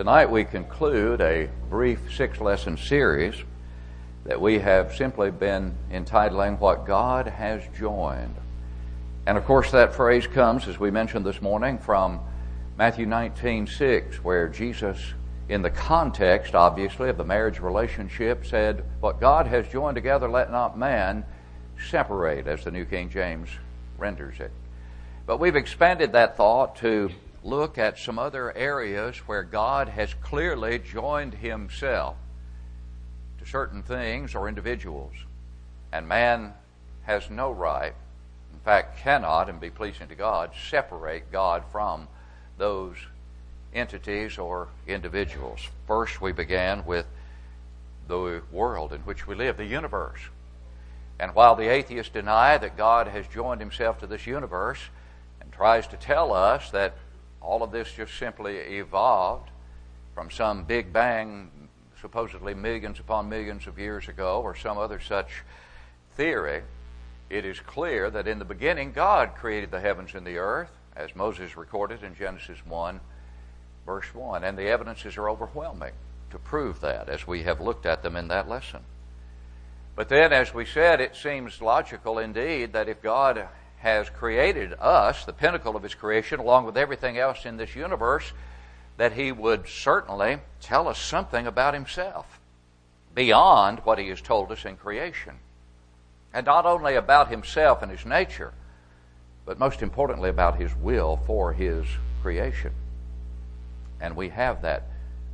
Tonight we conclude a brief six lesson series that we have simply been entitling What God Has Joined. And of course, that phrase comes, as we mentioned this morning, from Matthew 19 6, where Jesus, in the context, obviously, of the marriage relationship, said, What God has joined together, let not man separate, as the New King James renders it. But we've expanded that thought to look at some other areas where God has clearly joined himself to certain things or individuals. And man has no right, in fact, cannot and be pleasing to God, separate God from those entities or individuals. First, we began with the world in which we live, the universe. And while the atheists deny that God has joined himself to this universe and tries to tell us that all of this just simply evolved from some big bang, supposedly millions upon millions of years ago, or some other such theory, it is clear that in the beginning God created the heavens and the earth, as Moses recorded in Genesis 1, verse 1. And the evidences are overwhelming to prove that, as we have looked at them in that lesson. But then, as we said, it seems logical indeed that if God has created us, the pinnacle of his creation, along with everything else in this universe, that he would certainly tell us something about himself beyond what he has told us in creation. And not only about himself and his nature, but most importantly about his will for his creation. And we have that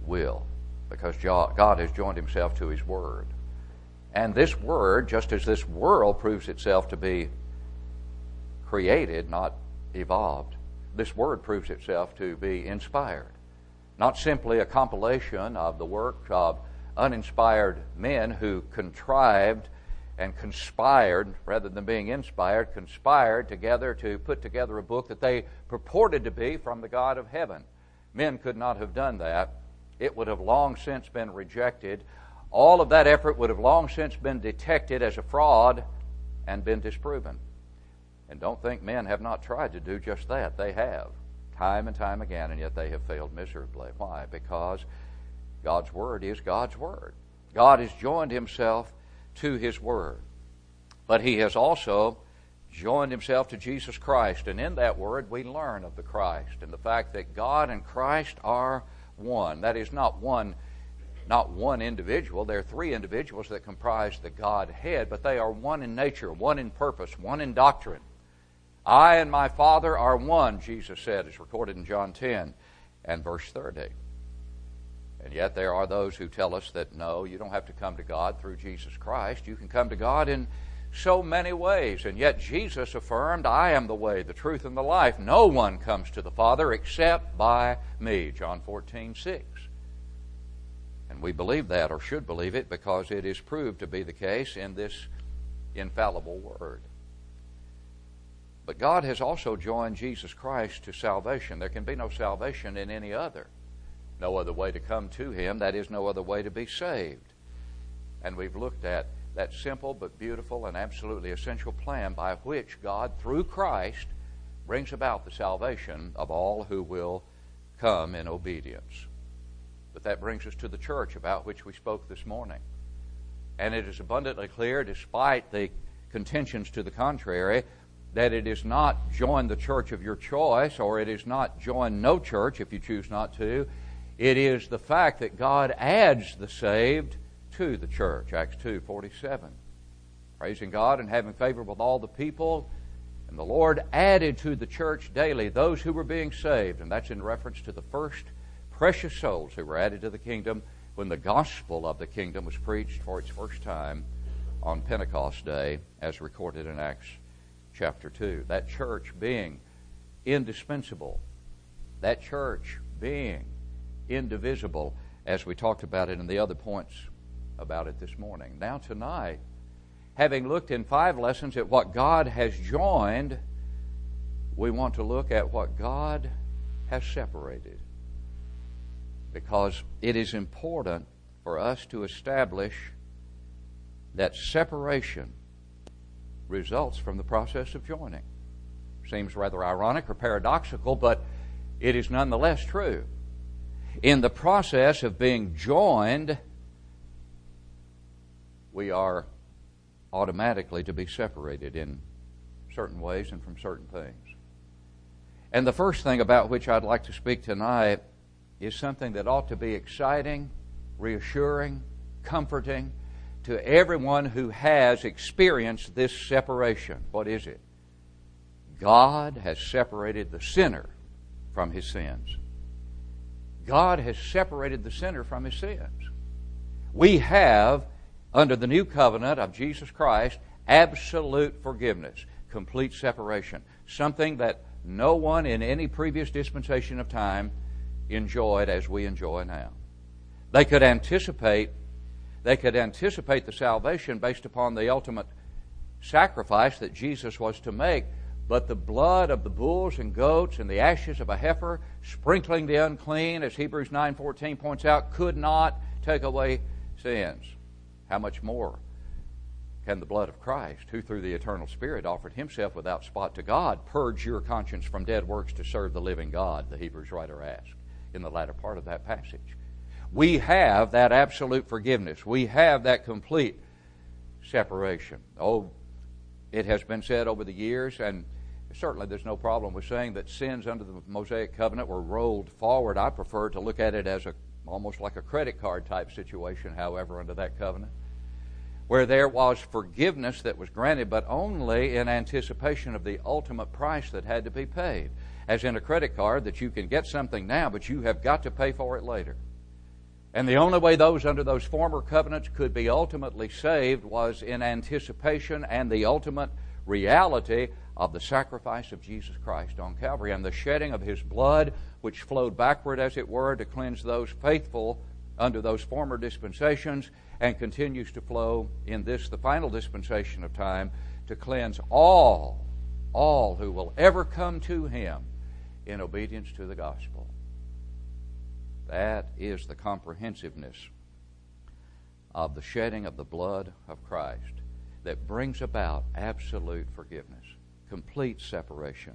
will because God has joined himself to his word. And this word, just as this world proves itself to be created, not evolved. This word proves itself to be inspired, not simply a compilation of the work of uninspired men who contrived and conspired, rather than being inspired, conspired together to put together a book that they purported to be from the God of heaven. Men could not have done that. It would have long since been rejected. All of that effort would have long since been detected as a fraud and been disproven. And don't think men have not tried to do just that. They have, time and time again, and yet they have failed miserably. Why? Because God's Word is God's Word. God has joined Himself to His Word. But He has also joined Himself to Jesus Christ. And in that Word, we learn of the Christ and the fact that God and Christ are one. That is not one not one individual. There are three individuals that comprise the Godhead, but they are one in nature, one in purpose, one in doctrine. I and my Father are one, Jesus said, as recorded in John 10 and verse 30. And yet there are those who tell us that no, you don't have to come to God through Jesus Christ. You can come to God in so many ways. And yet Jesus affirmed, I am the way, the truth, and the life. No one comes to the Father except by me. John 14, 6. And we believe that, or should believe it, because it is proved to be the case in this infallible Word. But God has also joined Jesus Christ to salvation. There can be no salvation in any other. No other way to come to Him. That is no other way to be saved. And we've looked at that simple but beautiful and absolutely essential plan by which God, through Christ, brings about the salvation of all who will come in obedience. But that brings us to the church about which we spoke this morning. And it is abundantly clear, despite the contentions to the contrary, that it is not join the church of your choice or it is not join no church if you choose not to. It is the fact that God adds the saved to the church. Acts 2 47. Praising God and having favor with all the people. And the Lord added to the church daily those who were being saved. And that's in reference to the first precious souls who were added to the kingdom when the gospel of the kingdom was preached for its first time on Pentecost Day, as recorded in Acts chapter 2. That church being indispensable, that church being indivisible, as we talked about it in the other points about it this morning. Now, tonight, having looked in five lessons at what God has joined, we want to look at what God has separated. Because it is important for us to establish that separation results from the process of joining. Seems rather ironic or paradoxical, but it is nonetheless true. in the process of being joined, we are automatically to be separated in certain ways and from certain things. And the first thing about which I'd like to speak tonight is something that ought to be exciting, reassuring, comforting to everyone who has experienced this separation. What is it? God has separated the sinner from his sins. God has separated the sinner from his sins. We have, under the new covenant of Jesus Christ, absolute forgiveness, complete separation, something that no one in any previous dispensation of time enjoyed as we enjoy now. They could anticipate they could anticipate the salvation based upon the ultimate sacrifice that Jesus was to make, but the blood of the bulls and goats and the ashes of a heifer sprinkling the unclean as Hebrews 9:14 points out could not take away sins. How much more can the blood of Christ, who through the eternal Spirit offered himself without spot to God, purge your conscience from dead works to serve the living God, the Hebrews writer asks in the latter part of that passage. We have that absolute forgiveness. We have that complete separation. Oh, it has been said over the years, and certainly there's no problem with saying that sins under the Mosaic covenant were rolled forward. I prefer to look at it as a almost like a credit card type situation, however, under that covenant, where there was forgiveness that was granted, but only in anticipation of the ultimate price that had to be paid. As in a credit card, that you can get something now, but you have got to pay for it later. And the only way those under those former covenants could be ultimately saved was in anticipation and the ultimate reality of the sacrifice of Jesus Christ on Calvary and the shedding of his blood, which flowed backward, as it were, to cleanse those faithful under those former dispensations and continues to flow in this, the final dispensation of time, to cleanse all, all who will ever come to him in obedience to the gospel. That is the comprehensiveness of the shedding of the blood of Christ that brings about absolute forgiveness, complete separation.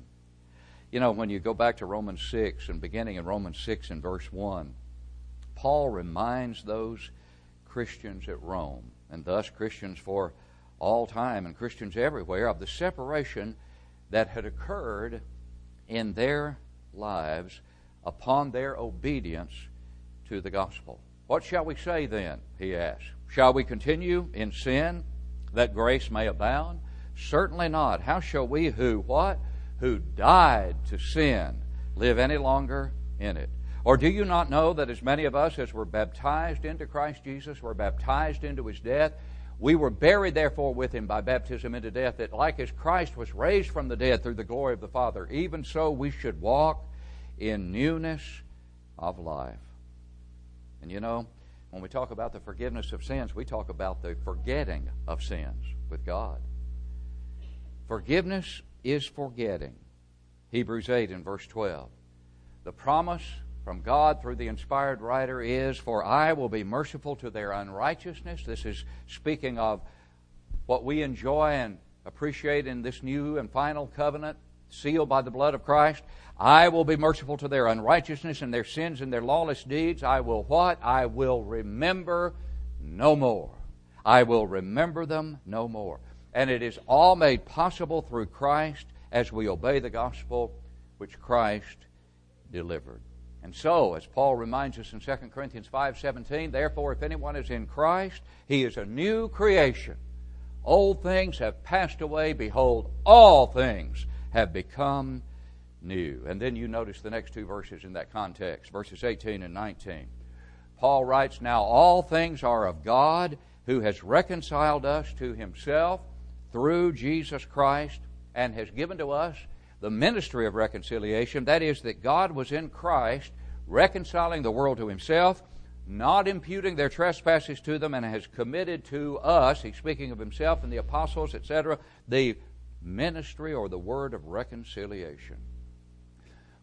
You know, when you go back to Romans 6 and beginning in Romans 6 and verse 1, Paul reminds those Christians at Rome, and thus Christians for all time and Christians everywhere, of the separation that had occurred in their lives upon their obedience to the gospel. What shall we say then? He asks. Shall we continue in sin that grace may abound? Certainly not. How shall we who what? Who died to sin live any longer in it? Or do you not know that as many of us as were baptized into Christ Jesus were baptized into his death? We were buried, therefore, with him by baptism into death, that like as Christ was raised from the dead through the glory of the Father, even so we should walk in newness of life. And you know, when we talk about the forgiveness of sins, we talk about the forgetting of sins with God. Forgiveness is forgetting. Hebrews 8 and verse 12. The promise from God through the inspired writer is, For I will be merciful to their unrighteousness. This is speaking of what we enjoy and appreciate in this new and final covenant, sealed by the blood of Christ. I will be merciful to their unrighteousness and their sins and their lawless deeds. I will what? I will remember no more. I will remember them no more. And it is all made possible through Christ as we obey the gospel which Christ delivered. And so, as Paul reminds us in 2 Corinthians 5:17, therefore if anyone is in Christ, he is a new creation. Old things have passed away, behold, all things have become new. And then you notice the next two verses in that context, verses 18 and 19. Paul writes, Now all things are of God, who has reconciled us to himself through Jesus Christ, and has given to us the ministry of reconciliation. That is, that God was in Christ, reconciling the world to himself, not imputing their trespasses to them, and has committed to us, he's speaking of himself and the apostles, etc., the ministry or the word of reconciliation.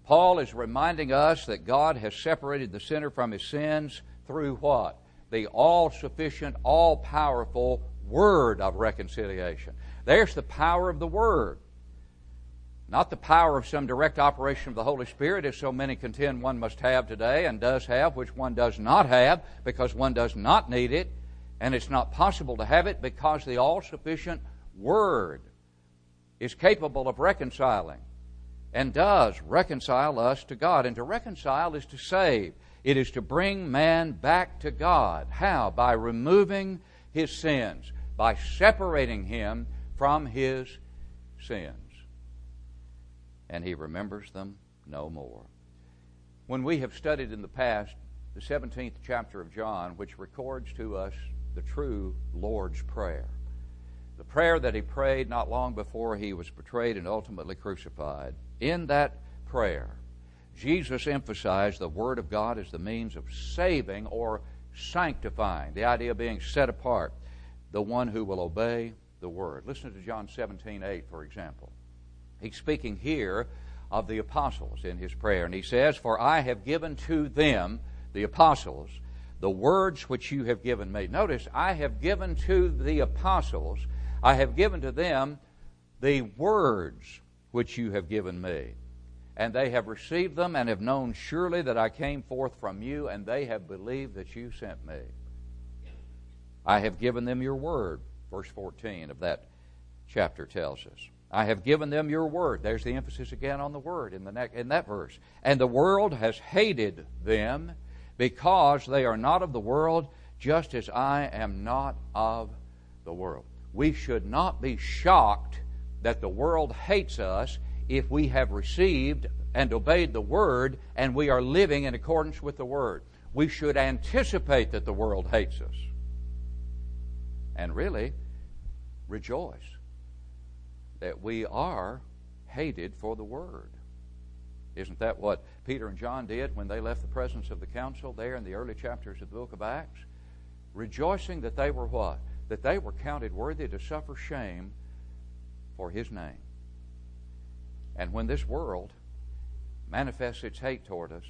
Paul is reminding us that God has separated the sinner from his sins through what? The all sufficient, all powerful word of reconciliation. There's the power of the word. Not the power of some direct operation of the Holy Spirit, as so many contend one must have today and does have, which one does not have because one does not need it, and it's not possible to have it because the all sufficient Word is capable of reconciling and does reconcile us to God. And to reconcile is to save, it is to bring man back to God. How? By removing his sins, by separating him from his sins. And he remembers them no more. When we have studied in the past the 17th chapter of John, which records to us the true Lord's Prayer, the prayer that he prayed not long before he was betrayed and ultimately crucified, in that prayer, Jesus emphasized the Word of God as the means of saving or sanctifying, the idea of being set apart, the one who will obey the Word. Listen to John 17 8, for example. He's speaking here of the apostles in his prayer, and he says, For I have given to them, the apostles, the words which you have given me. Notice, I have given to the apostles, I have given to them the words which you have given me. And they have received them and have known surely that I came forth from you, and they have believed that you sent me. I have given them your word, verse 14 of that chapter tells us. I have given them your word. There's the emphasis again on the word in, the in that verse. And the world has hated them because they are not of the world, just as I am not of the world. We should not be shocked that the world hates us if we have received and obeyed the Word and we are living in accordance with the Word. We should anticipate that the world hates us and really rejoice that we are hated for the Word. Isn't that what Peter and John did when they left the presence of the council there in the early chapters of the book of Acts? Rejoicing that they were what? That they were counted worthy to suffer shame for His name. And when this world manifests its hate toward us,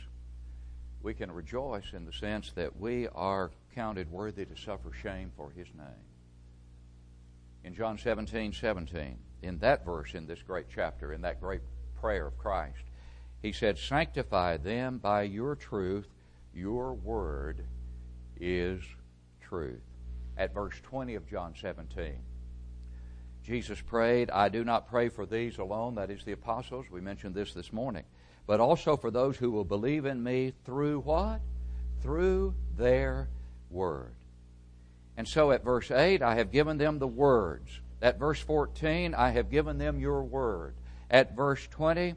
we can rejoice in the sense that we are counted worthy to suffer shame for His name. In John 17 17, in that verse in this great chapter, in that great prayer of Christ, He said, Sanctify them by your truth, your word is truth. At verse 20 of John 17, Jesus prayed, I do not pray for these alone, that is the apostles. We mentioned this this morning. But also for those who will believe in me through what? Through their word. And so at verse 8, I have given them the words. At verse 14, I have given them your word. At verse 20,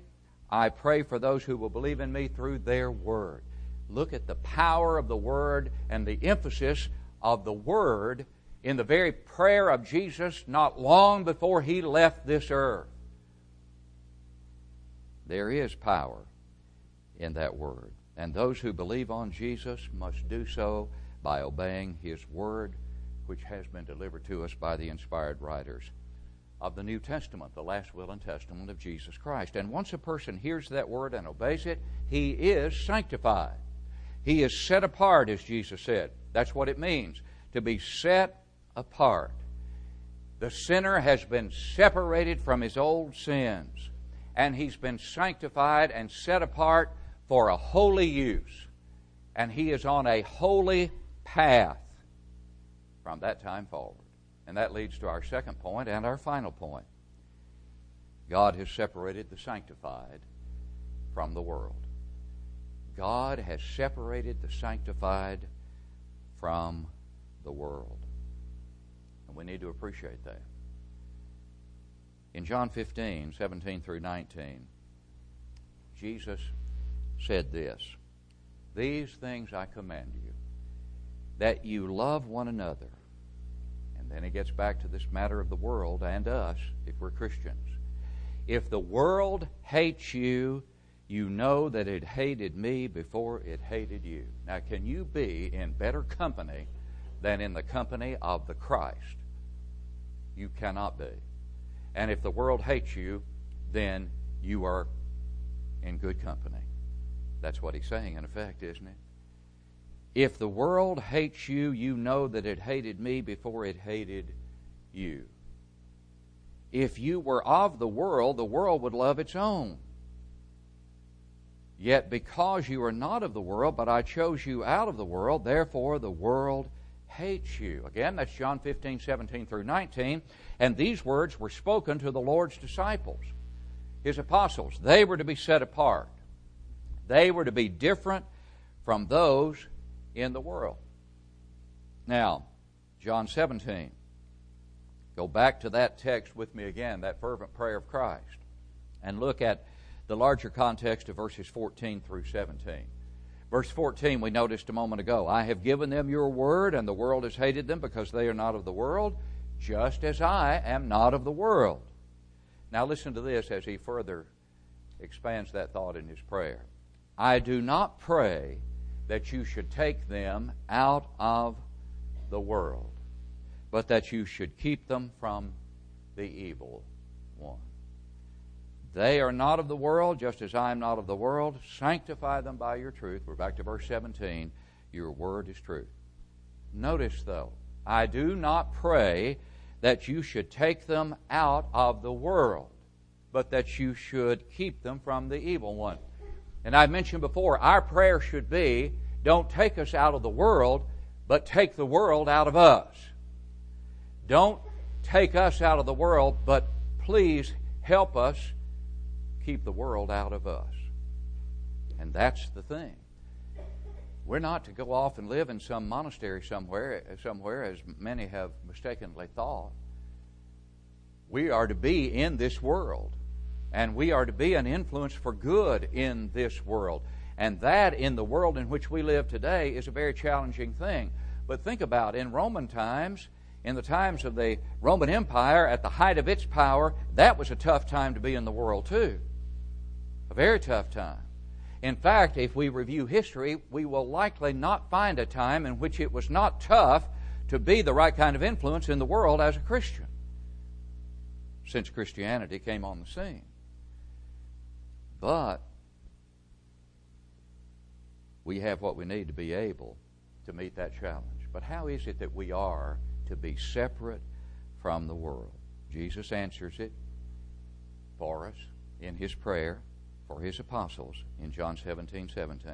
I pray for those who will believe in me through their word. Look at the power of the word and the emphasis of the word in the very prayer of Jesus not long before he left this earth. There is power in that word. And those who believe on Jesus must do so by obeying his word, which has been delivered to us by the inspired writers of the New Testament, the last will and testament of Jesus Christ. And once a person hears that word and obeys it, he is sanctified. He is set apart, as Jesus said. That's what it means to be set apart. The sinner has been separated from his old sins, and he's been sanctified and set apart for a holy use. And he is on a holy path from that time forward. And that leads to our second point and our final point. God has separated the sanctified from the world. God has separated the sanctified from the world. And we need to appreciate that. In John 15, 17 through 19, Jesus said this These things I command you, that you love one another. And then he gets back to this matter of the world and us, if we're Christians. If the world hates you, you know that it hated me before it hated you. Now, can you be in better company than in the company of the Christ? you cannot be. And if the world hates you, then you are in good company. That's what he's saying, in effect, isn't it? If the world hates you, you know that it hated me before it hated you. if you were of the world, the world would love its own. Yet because you are not of the world, but I chose you out of the world, therefore the world hates you. Again, that's John 15, 17 through 19. And these words were spoken to the Lord's disciples, his apostles. They were to be set apart, they were to be different from those in the world. Now, John 17. Go back to that text with me again, that fervent prayer of Christ, and look at the larger context of verses 14 through 17. Verse 14, we noticed a moment ago I have given them your word, and the world has hated them because they are not of the world, just as I am not of the world. Now, listen to this as he further expands that thought in his prayer. I do not pray that you should take them out of the world, but that you should keep them from the evil. They are not of the world, just as I am not of the world. Sanctify them by your truth. We're back to verse 17. Your word is truth. Notice, though, I do not pray that you should take them out of the world, but that you should keep them from the evil one. And I mentioned before, our prayer should be don't take us out of the world, but take the world out of us. Don't take us out of the world, but please help us keep the world out of us. And that's the thing. We're not to go off and live in some monastery somewhere, somewhere as many have mistakenly thought. We are to be in this world, and we are to be an influence for good in this world. And that, in the world in which we live today, is a very challenging thing. But think about in Roman times, in the times of the Roman Empire, at the height of its power, that was a tough time to be in the world, too. A very tough time. In fact, if we review history, we will likely not find a time in which it was not tough to be the right kind of influence in the world as a Christian since Christianity came on the scene. But we have what we need to be able to meet that challenge. But how is it that we are to be separate from the world? Jesus answers it for us in his prayer for his apostles in John 17 17.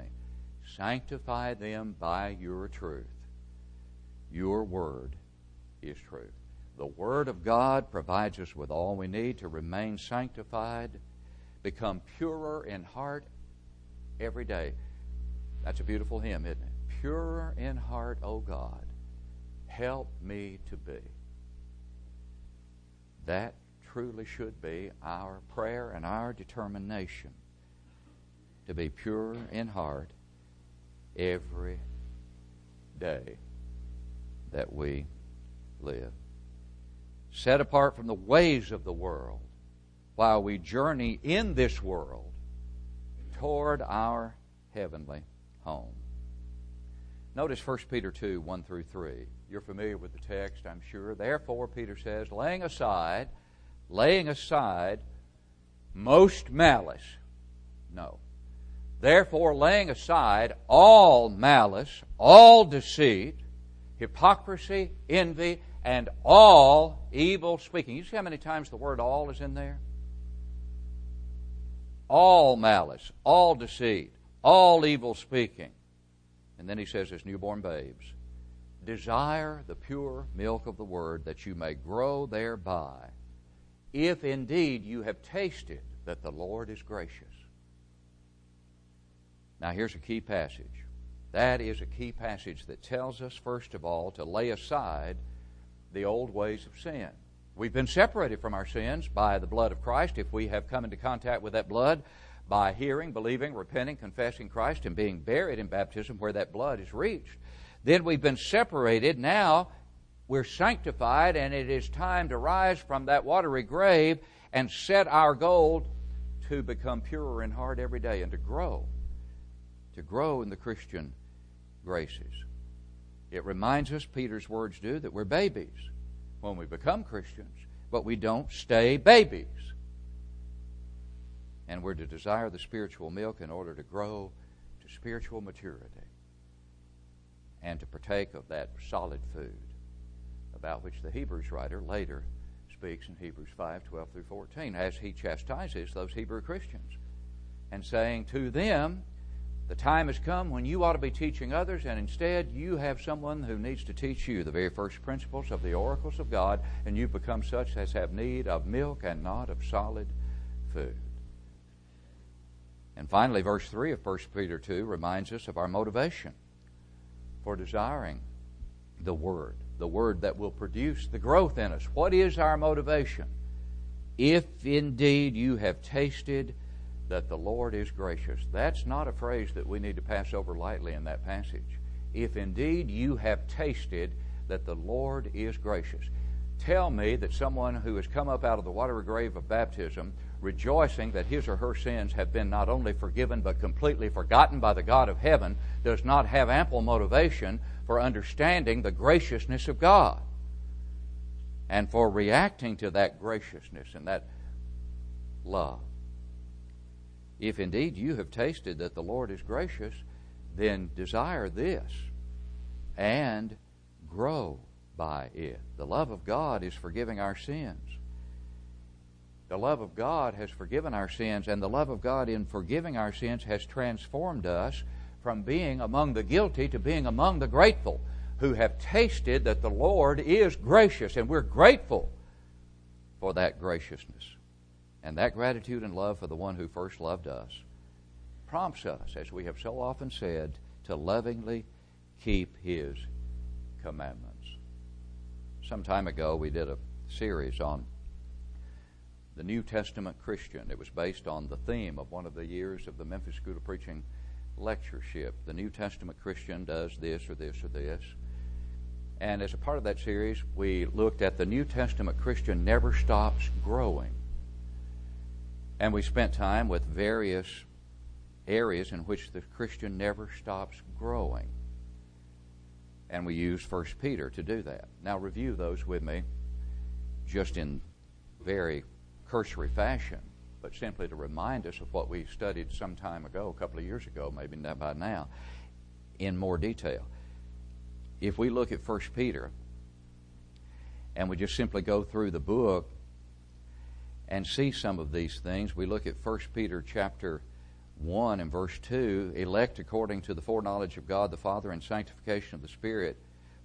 Sanctify them by your truth. Your word is truth. The Word of God provides us with all we need to remain sanctified, become purer in heart every day. That's a beautiful hymn, isn't it? Purer in heart, O God, help me to be. That truly should be our prayer and our determination to be pure in heart every day that we live. Set apart from the ways of the world while we journey in this world toward our heavenly home. Notice 1 Peter 2 1 through 3. You're familiar with the text, I'm sure. Therefore, Peter says, laying aside, laying aside most malice. No. Therefore, laying aside all malice, all deceit, hypocrisy, envy, and all evil speaking. You see how many times the word all is in there? All malice, all deceit, all evil speaking. And then he says, as newborn babes, desire the pure milk of the word that you may grow thereby, if indeed you have tasted that the Lord is gracious. Now, here's a key passage. That is a key passage that tells us, first of all, to lay aside the old ways of sin. We've been separated from our sins by the blood of Christ if we have come into contact with that blood by hearing, believing, repenting, confessing Christ, and being buried in baptism where that blood is reached. Then we've been separated. Now we're sanctified, and it is time to rise from that watery grave and set our goal to become purer in heart every day and to grow to grow in the Christian graces. It reminds us, Peter's words do, that we're babies when we become Christians, but we don't stay babies. And we're to desire the spiritual milk in order to grow to spiritual maturity and to partake of that solid food about which the Hebrews writer later speaks in Hebrews 5 12 through 14 as he chastises those Hebrew Christians and saying to them, The time has come when you ought to be teaching others, and instead you have someone who needs to teach you the very first principles of the oracles of God, and you've become such as have need of milk and not of solid food. And finally, verse 3 of 1 Peter 2 reminds us of our motivation for desiring the Word, the Word that will produce the growth in us. What is our motivation? If indeed you have tasted that the Lord is gracious. That's not a phrase that we need to pass over lightly in that passage. If indeed you have tasted that the Lord is gracious. Tell me that someone who has come up out of the watery grave of baptism, rejoicing that his or her sins have been not only forgiven but completely forgotten by the God of heaven, does not have ample motivation for understanding the graciousness of God and for reacting to that graciousness and that love. If indeed you have tasted that the Lord is gracious, then desire this and grow by it. The love of God is forgiving our sins. The love of God has forgiven our sins, and the love of God in forgiving our sins has transformed us from being among the guilty to being among the grateful who have tasted that the Lord is gracious, and we're grateful for that graciousness. And that gratitude and love for the one who first loved us prompts us, as we have so often said, to lovingly keep His commandments. Some time ago, we did a series on the New Testament Christian. It was based on the theme of one of the years of the Memphis School of Preaching lectureship. The New Testament Christian does this or this or this. And as a part of that series, we looked at the New Testament Christian never stops growing. And we spent time with various areas in which the Christian never stops growing. And we used 1 Peter to do that. Now, review those with me just in very cursory fashion, but simply to remind us of what we studied some time ago, a couple of years ago, maybe not by now, in more detail. If we look at 1 Peter and we just simply go through the book and see some of these things. We look at 1 Peter chapter 1 and verse 2 elect according to the foreknowledge of God the Father and sanctification of the Spirit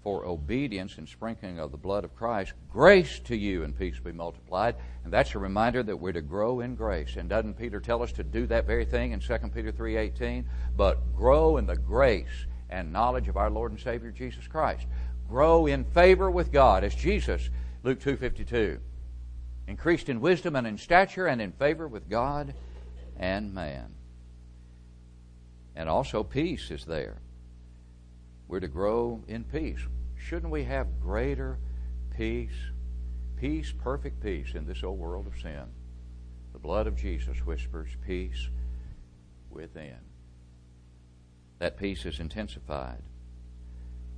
for obedience and sprinkling of the blood of Christ. Grace to you and peace be multiplied. And that's a reminder that we're to grow in grace. And doesn't Peter tell us to do that very thing in 2 Peter 3:18? But grow in the grace and knowledge of our Lord and Savior Jesus Christ. Grow in favor with God as Jesus Luke 2:52 increased in wisdom and in stature and in favor with God and man. And also, peace is there. We're to grow in peace. Shouldn't we have greater peace? Peace, perfect peace in this old world of sin. The blood of Jesus whispers peace within. That peace is intensified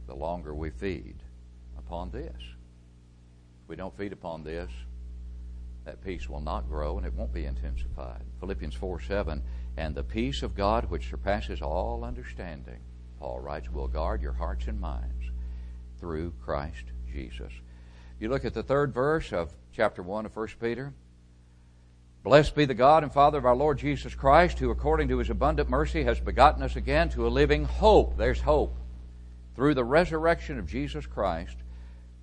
the longer we feed upon this. If we don't feed upon this, that peace will not grow and it won't be intensified. Philippians 4 7, and the peace of God which surpasses all understanding, Paul writes, will guard your hearts and minds through Christ Jesus. You look at the third verse of chapter 1 of 1 Peter. Blessed be the God and Father of our Lord Jesus Christ, who according to his abundant mercy has begotten us again to a living hope. There's hope. Through the resurrection of Jesus Christ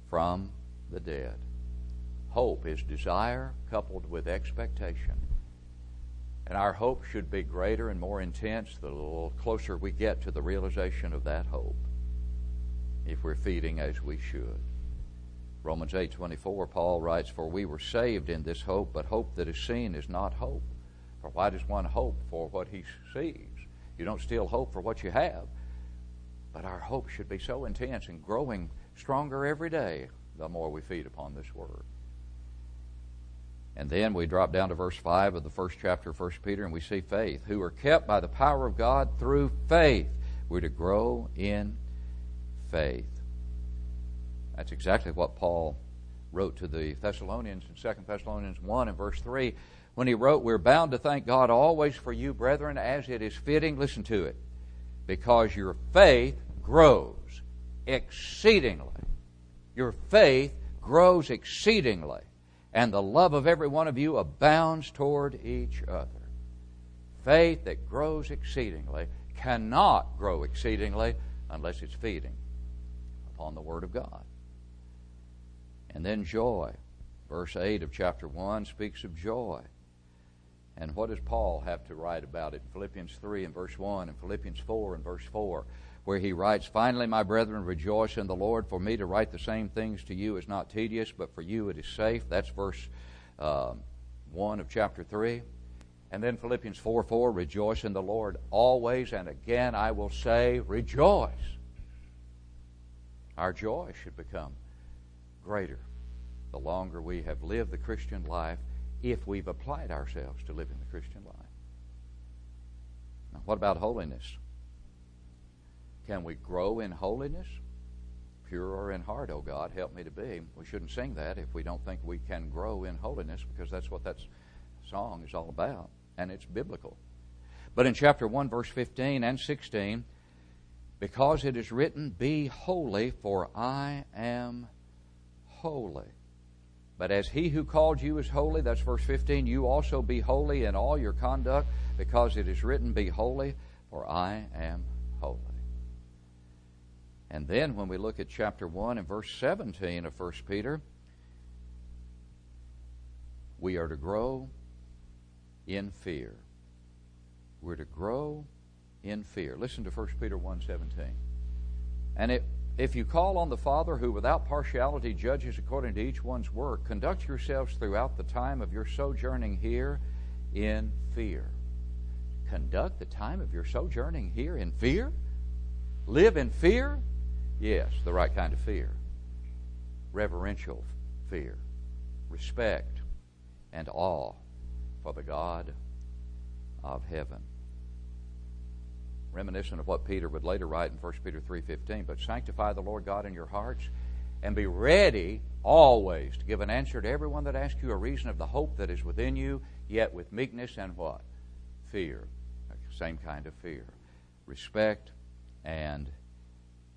from the dead Hope is desire coupled with expectation. And our hope should be greater and more intense the little closer we get to the realization of that hope if we're feeding as we should. Romans 8:24 Paul writes for we were saved in this hope but hope that is seen is not hope. For why does one hope for what he sees? You don't still hope for what you have. But our hope should be so intense and growing stronger every day the more we feed upon this word. And then we drop down to verse 5 of the first chapter of 1 Peter and we see faith, who are kept by the power of God through faith. We're to grow in faith. That's exactly what Paul wrote to the Thessalonians in 2 Thessalonians 1 and verse 3 when he wrote, We're bound to thank God always for you, brethren, as it is fitting. Listen to it. Because your faith grows exceedingly. Your faith grows exceedingly and the love of every one of you abounds toward each other. Faith that grows exceedingly cannot grow exceedingly unless it's feeding upon the Word of God. And then joy. Verse 8 of chapter 1 speaks of joy. And what does Paul have to write about it? Philippians 3 and verse 1 and Philippians 4 and verse 4, where he writes, Finally, my brethren, rejoice in the Lord. For me to write the same things to you is not tedious, but for you it is safe. That's verse uh, 1 of chapter 3. And then Philippians 4 4, rejoice in the Lord always, and again I will say, rejoice. Our joy should become greater the longer we have lived the Christian life if we've applied ourselves to living the Christian life. Now, what about holiness? Can we grow in holiness? Purer in heart, O oh God, help me to be. We shouldn't sing that if we don't think we can grow in holiness because that's what that song is all about and it's biblical. But in chapter 1, verse 15 and 16, because it is written, Be holy, for I am holy. But as he who called you is holy, that's verse 15, you also be holy in all your conduct, because it is written, Be holy, for I am holy. And then when we look at chapter 1 and verse 17 of 1 Peter, we are to grow in fear. We're to grow in fear. Listen to 1 Peter 1:17. And it, if you call on the Father who without partiality judges according to each one's work, conduct yourselves throughout the time of your sojourning here in fear. Conduct the time of your sojourning here in fear? Live in fear? Yes, the right kind of fear. Reverential fear, respect, and awe for the God of heaven. Reminiscent of what Peter would later write in 1 Peter 3:15, but sanctify the Lord God in your hearts and be ready always to give an answer to everyone that asks you a reason of the hope that is within you, yet with meekness and what? Fear. Same kind of fear. Respect and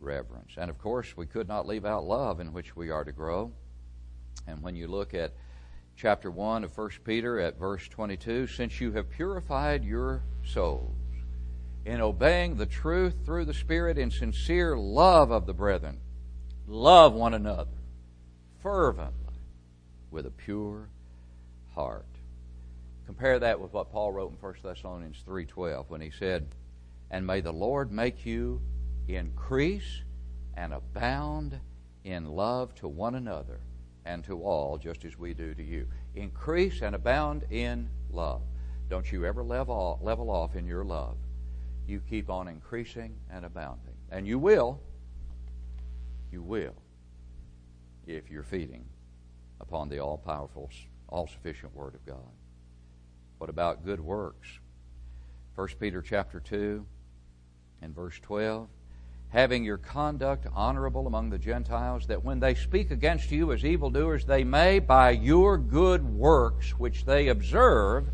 reverence. And of course, we could not leave out love in which we are to grow. And when you look at chapter 1 of 1 Peter at verse 22 since you have purified your souls in obeying the truth through the Spirit in sincere love of the brethren, love one another fervently with a pure heart. Compare that with what Paul wrote in 1 Thessalonians 3:12 when he said, "And may the Lord make you increase and abound in love to one another." and to all, just as we do to you. Increase and abound in love. Don't you ever level, level off in your love. You keep on increasing and abounding. And you will. You will. If you're feeding upon the all powerful, all sufficient Word of God. What about good works? 1 Peter chapter 2 and verse 12 having your conduct honorable among the Gentiles, that when they speak against you as evildoers, they may, by your good works which they observe,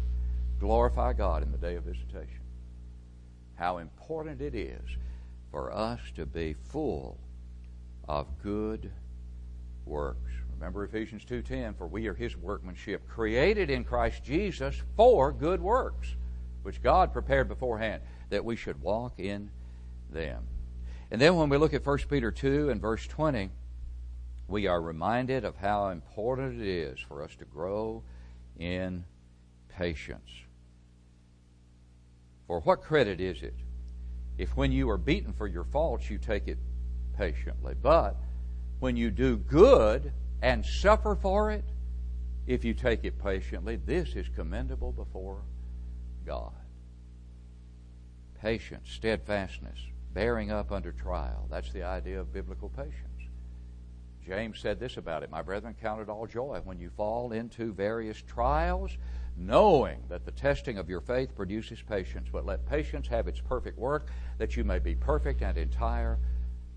glorify God in the day of visitation. How important it is for us to be full of good works. Remember Ephesians 2:10 for we are his workmanship created in Christ Jesus for good works which God prepared beforehand that we should walk in them. And then when we look at 1 Peter 2 and verse 20, we are reminded of how important it is for us to grow in patience. For what credit is it if when you are beaten for your faults you take it patiently? But when you do good and suffer for it, if you take it patiently, this is commendable before God. Patience, steadfastness, bearing up under trial. That's the idea of biblical patience. James said this about it My brethren, count it all joy when you fall into various trials, knowing that the testing of your faith produces patience. But let patience have its perfect work, that you may be perfect and entire,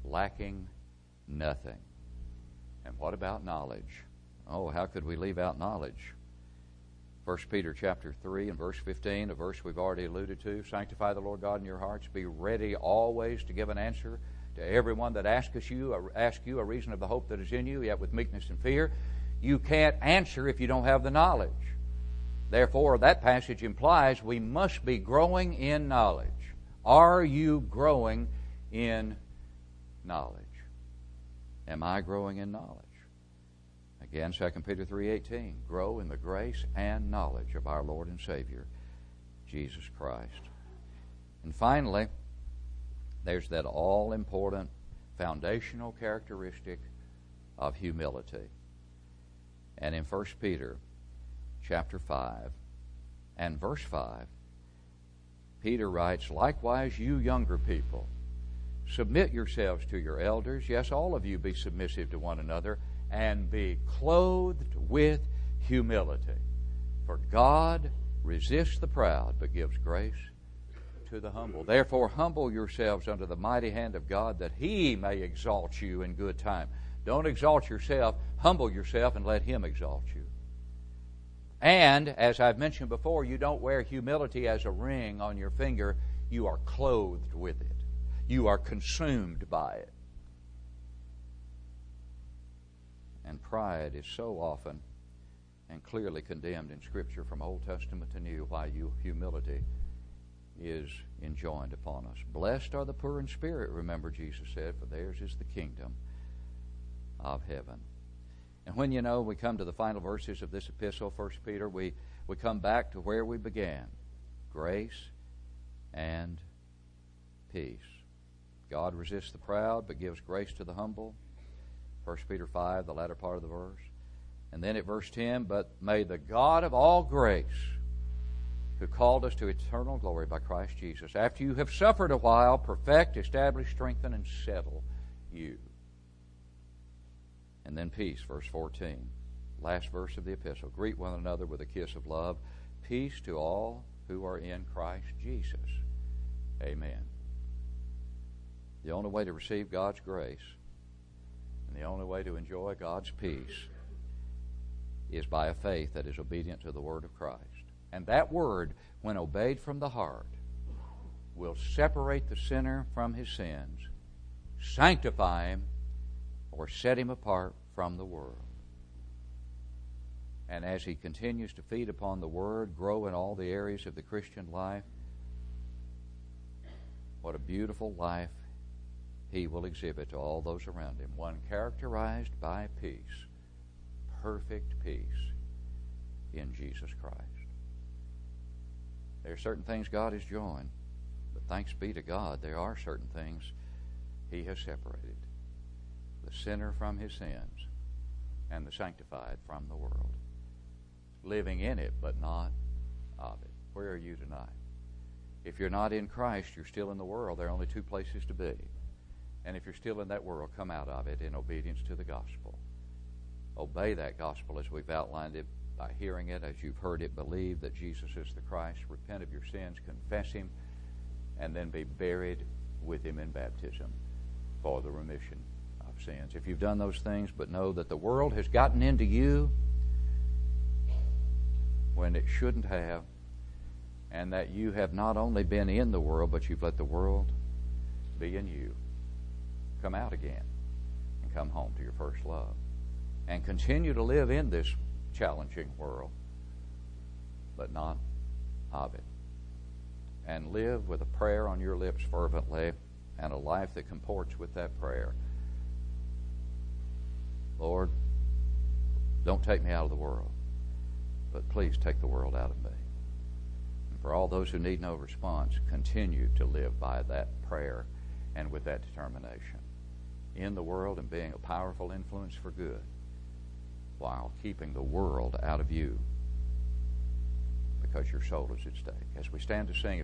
lacking nothing. And what about knowledge? Oh, how could we leave out knowledge? 1 Peter chapter 3 and verse 15, a verse we've already alluded to. Sanctify the Lord God in your hearts. Be ready always to give an answer to everyone that asks you, ask you a reason of the hope that is in you, yet with meekness and fear. you can't answer if you don't have the knowledge. Therefore, that passage implies we must be growing in knowledge. Are you growing in knowledge? Am I growing in knowledge? Again, 2 Peter 3:18, grow in the grace and knowledge of our Lord and Savior Jesus Christ. And finally, there's that all important foundational characteristic of humility. And in 1 Peter chapter 5 and verse 5, Peter writes, Likewise, you younger people, submit yourselves to your elders. Yes, all of you be submissive to one another and be clothed with humility. For God resists the proud, but gives grace to the humble. Therefore, humble yourselves under the mighty hand of God, that He may exalt you in good time. Don't exalt yourself, humble yourself, and let Him exalt you. And, as I've mentioned before, you don't wear humility as a ring on your finger, you are clothed with it, you are consumed by it. And pride is so often and clearly condemned in Scripture from Old Testament to New, why humility is enjoined upon us. Blessed are the poor in spirit, remember Jesus said, for theirs is the kingdom of heaven. And when you know we come to the final verses of this epistle, First Peter, we, we come back to where we began grace and peace. God resists the proud, but gives grace to the humble. 1 Peter 5, the latter part of the verse. And then at verse 10, but may the God of all grace, who called us to eternal glory by Christ Jesus, after you have suffered a while, perfect, establish, strengthen, and settle you. And then peace, verse 14. Last verse of the epistle. Greet one another with a kiss of love. Peace to all who are in Christ Jesus. Amen. The only way to receive God's grace way to enjoy God's peace is by a faith that is obedient to the Word of Christ. And that Word, when obeyed from the heart, will separate the sinner from his sins, sanctify him, or set him apart from the world. And as he continues to feed upon the Word, grow in all the areas of the Christian life, what a beautiful life he will exhibit to all those around him. One characterized by peace, perfect peace in Jesus Christ. There are certain things God has joined, but thanks be to God, there are certain things he has separated the sinner from his sins and the sanctified from the world. Living in it, but not of it. Where are you tonight? If you're not in Christ, you're still in the world. There are only two places to be. And if you're still in that world, come out of it in obedience to the gospel. Obey that gospel as we've outlined it by hearing it, as you've heard it, believe that Jesus is the Christ, repent of your sins, confess Him, and then be buried with Him in baptism for the remission of sins. If you've done those things, but know that the world has gotten into you when it shouldn't have, and that you have not only been in the world, but you've let the world be in you come out again and come home to your first love. And continue to live in this challenging world, but not of it. And live with a prayer on your lips fervently and a life that comports with that prayer. Lord, don't take me out of the world, but please take the world out of me. And for all those who need no response, continue to live by that prayer and with that determination in the world and being a powerful influence for good while keeping the world out of you because your soul is at stake. As we stand to sing,